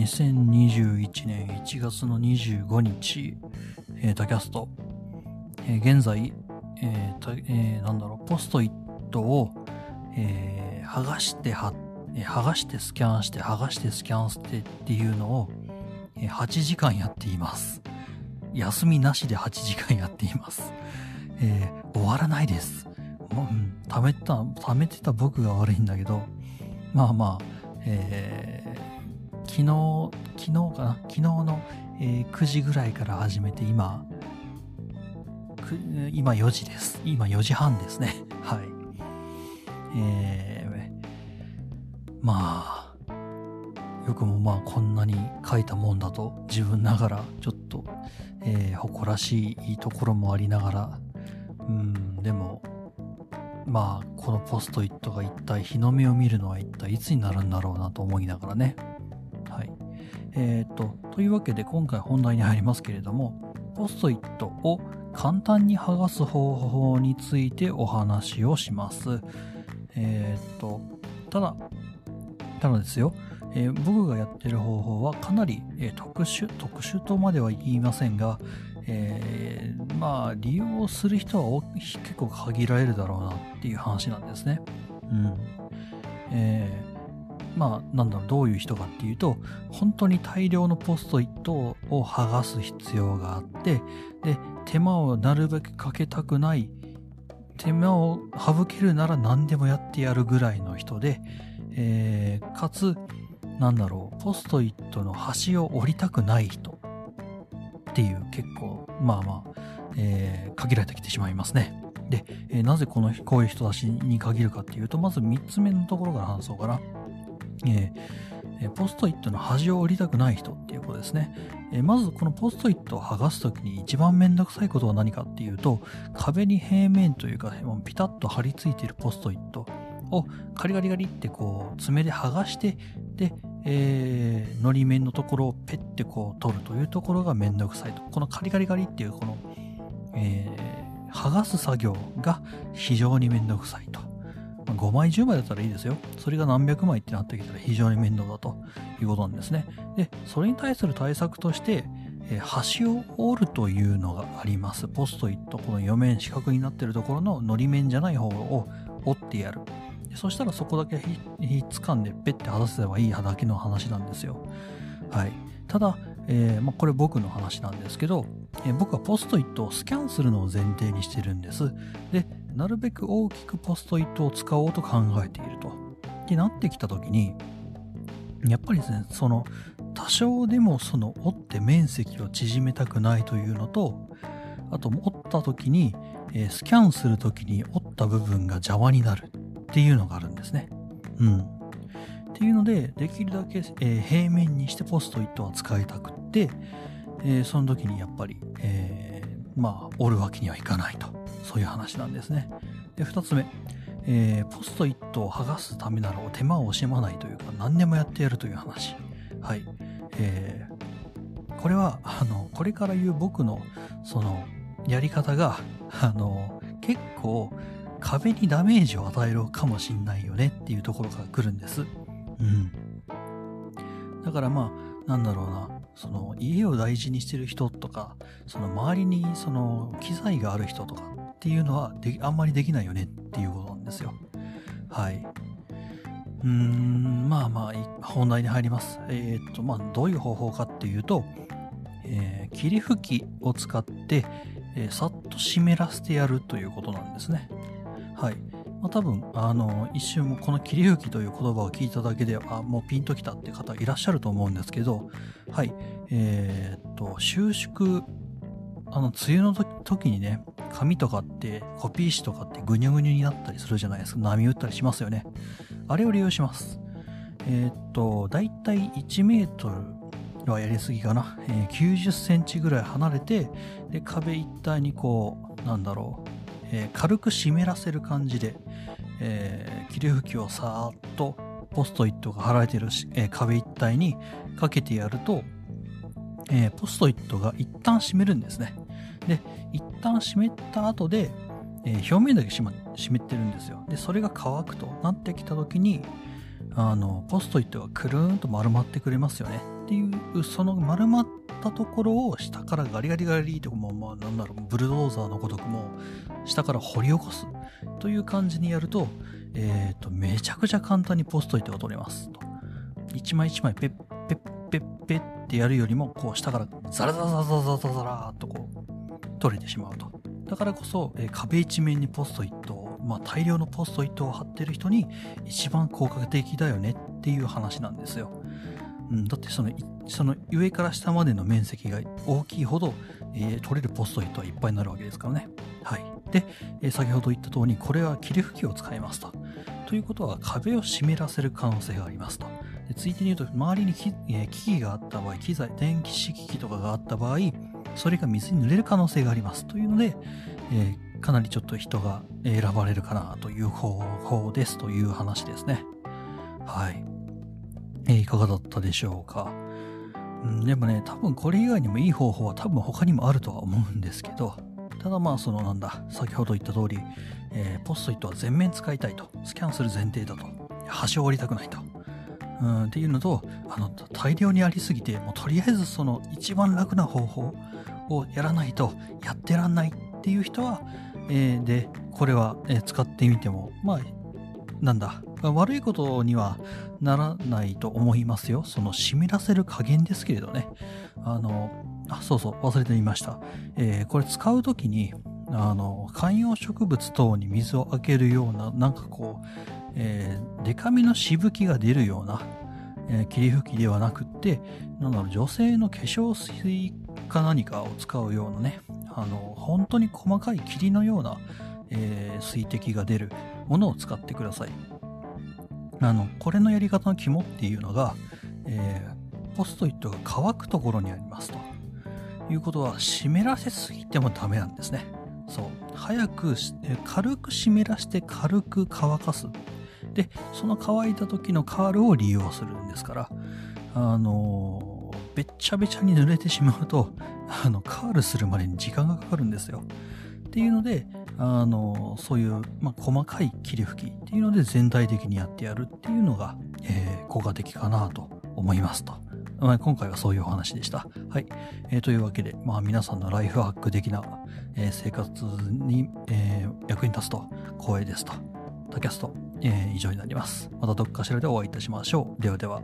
2021年1月の25日、えー、タキャスト、えー、現在、えーえー、なんだろう、ポストイットを、えー、剥がしては、えー、剥がしてスキャンして、剥がしてスキャンしてっていうのを、えー、8時間やっています。休みなしで8時間やっています。えー、終わらないです。もう、うん、溜めた、溜めてた僕が悪いんだけど、まあまあ、えー、昨日、昨日かな？昨日の、えー、9時ぐらいから始めて今、今4時です。今4時半ですね。はい。えー、まあ、よくもまあこんなに書いたもんだと自分ながらちょっと、えー、誇らしいところもありながら、うん、でも、まあ、このポストイットが一体日の目を見るのは一体いつになるんだろうなと思いながらね。はい。えっ、ー、と、というわけで今回本題に入りますけれども、ポストイットを簡単に剥がす方法についてお話をします。えっ、ー、と、ただ、ただですよ、えー、僕がやってる方法はかなり、えー、特殊、特殊とまでは言いませんが、えー、まあ、利用する人は結構限られるだろうなっていう話なんですね。うん。えー、まあ、なんだろう、どういう人かっていうと、本当に大量のポストイットを剥がす必要があって、で、手間をなるべくかけたくない、手間を省けるなら何でもやってやるぐらいの人で、えー、かつ、なんだろう、ポストイットの端を折りたくない人っていう結構、まあまあ、えー、限られてきてしまいますね。で、えー、なぜこの、こういう人たちに限るかっていうと、まず3つ目のところから話そうかな。えー、ポストイットの端を折りたくない人っていうことですね。まずこのポストイットを剥がすときに一番めんどくさいことは何かっていうと、壁に平面というか、ピタッと貼り付いているポストイットをカリガリガリってこう爪で剥がして、で、えー、のり面のところをペッてこう取るというところがめんどくさいと。このカリガリガリっていうこの、えー、剥がす作業が非常にめんどくさいと。5枚10枚だったらいいですよ。それが何百枚ってなってきたら非常に面倒だということなんですね。で、それに対する対策として、え、端を折るというのがあります。ポストイット、この4面四角になってるところののり面じゃない方を折ってやる。そしたらそこだけひっつかんでペッて外せばいいだけの話なんですよ。はい。ただ、えー、まあ、これ僕の話なんですけど、えー、僕はポストイットをスキャンするのを前提にしてるんです。で、なるべく大きくポストイットを使おうと考えていると。ってなってきた時に、やっぱりですね、その、多少でもその折って面積を縮めたくないというのと、あと折った時に、えー、スキャンする時に折った部分が邪魔になるっていうのがあるんですね。うん。っていうので、できるだけ、えー、平面にしてポストイットは使いたくって、えー、その時にやっぱり、えー、まあ、折るわけにはいかないと。そういう話なんですね。で、二つ目。えー、ポストイットを剥がすためなら手間を惜しまないというか、何でもやってやるという話。はい。えー、これは、あの、これから言う僕の、その、やり方が、あの、結構、壁にダメージを与えるかもしんないよねっていうところから来るんです。うん。だからまあ、なんだろうな、その家を大事にしてる人とか、その周りにその機材がある人とかっていうのはであんまりできないよねっていうことなんですよ。はい。うーん、まあまあ、本題に入ります。えー、っと、まあ、どういう方法かっていうと、えー、霧吹きを使って、えー、さっと湿らせてやるということなんですね。はい。まあ、多分、あの、一瞬この霧吹きという言葉を聞いただけで、あ、もうピンときたって方いらっしゃると思うんですけど、はい。えー、っと、収縮、あの、梅雨の時にね、紙とかって、コピー紙とかってぐにゃぐにゃになったりするじゃないですか。波打ったりしますよね。あれを利用します。えー、っと、だいたい1メートルはやりすぎかな。えー、90センチぐらい離れて、で、壁一帯にこう、なんだろう、えー、軽く湿らせる感じで、えー、霧吹きをさーっとポストイットが貼られている、えー、壁一帯にかけてやると、えー、ポストイットが一旦湿るんですね。で、一旦湿った後で、え、表面だけ湿ってるんですよ。で、それが乾くとなってきた時に、あの、ポストイットがくるーんと丸まってくれますよね。っていう、その丸まったところを下からガリガリガリとも、まあ、んだろう、ブルドーザーのごとくも下から掘り起こすという感じにやると、え、ー、と、めちゃくちゃ簡単にポストイットが取れますと。一枚一枚ペッペッペッペッってやるよりも、こう下からザラザラザラザラザラザラっとこう取れてしまうと。だからこそ、えー、壁一面にポストイットを、まあ、大量のポストイットを貼ってる人に一番効果的だよねっていう話なんですよ。うん、だってそのその上から下までの面積が大きいほど、えー、取れるポストイットはいっぱいになるわけですからね。はい。で、えー、先ほど言った通り、これは霧吹きを使いますと。ということは壁を湿らせる可能性がありますと。でついでに言うと、周りにき、えー、機器があった場合、機材、電気式機器とかがあった場合、それが水に濡れる可能性があります。というので、えー、かなりちょっと人が選ばれるかなという方法ですという話ですね。はい。えー、いかがだったでしょうか？うん、でもね、多分これ以外にもいい方法は多分他にもあるとは思うんですけど、ただまあそのなんだ、先ほど言った通り、えー、ポストイットは全面使いたいと、スキャンする前提だと、端を折りたくないと。うん、っていうのと、あの、大量にありすぎて、もうとりあえずその一番楽な方法をやらないとやってらんないっていう人は、えー、で、これは、え、使ってみても、まあ、なんだ、悪いことにはならないと思いますよ。その湿らせる加減ですけれどね。あの、あ、そうそう、忘れてみました。えー、これ使うときに、あの、観葉植物等に水をあげるような、なんかこう、えー、デカめのしぶきが出るような、えー、霧吹きではなくって、なんだろう、女性の化粧水か何かを使うようなね、あの、本当に細かい霧のような、えー、水滴が出るものを使ってください。あの、これのやり方の肝っていうのが、えー、ポストイットが乾くところにありますと。いうことは、湿らせすぎてもダメなんですね。そう。早く、え軽く湿らして軽く乾かす。で、その乾いた時のカールを利用するんですから、あのー、べっちゃべちゃに濡れてしまうと、あの、カールするまでに時間がかかるんですよ。っていうので、あの、そういう、まあ、細かい霧吹きっていうので全体的にやってやるっていうのが、えー、効果的かなと思いますと。まあ、今回はそういうお話でした。はい。えー、というわけで、まあ、皆さんのライフハック的な、えー、生活に、え役に立つと光栄ですと。タキャスト、え以上になります。またどっかしらでお会いいたしましょう。ではでは。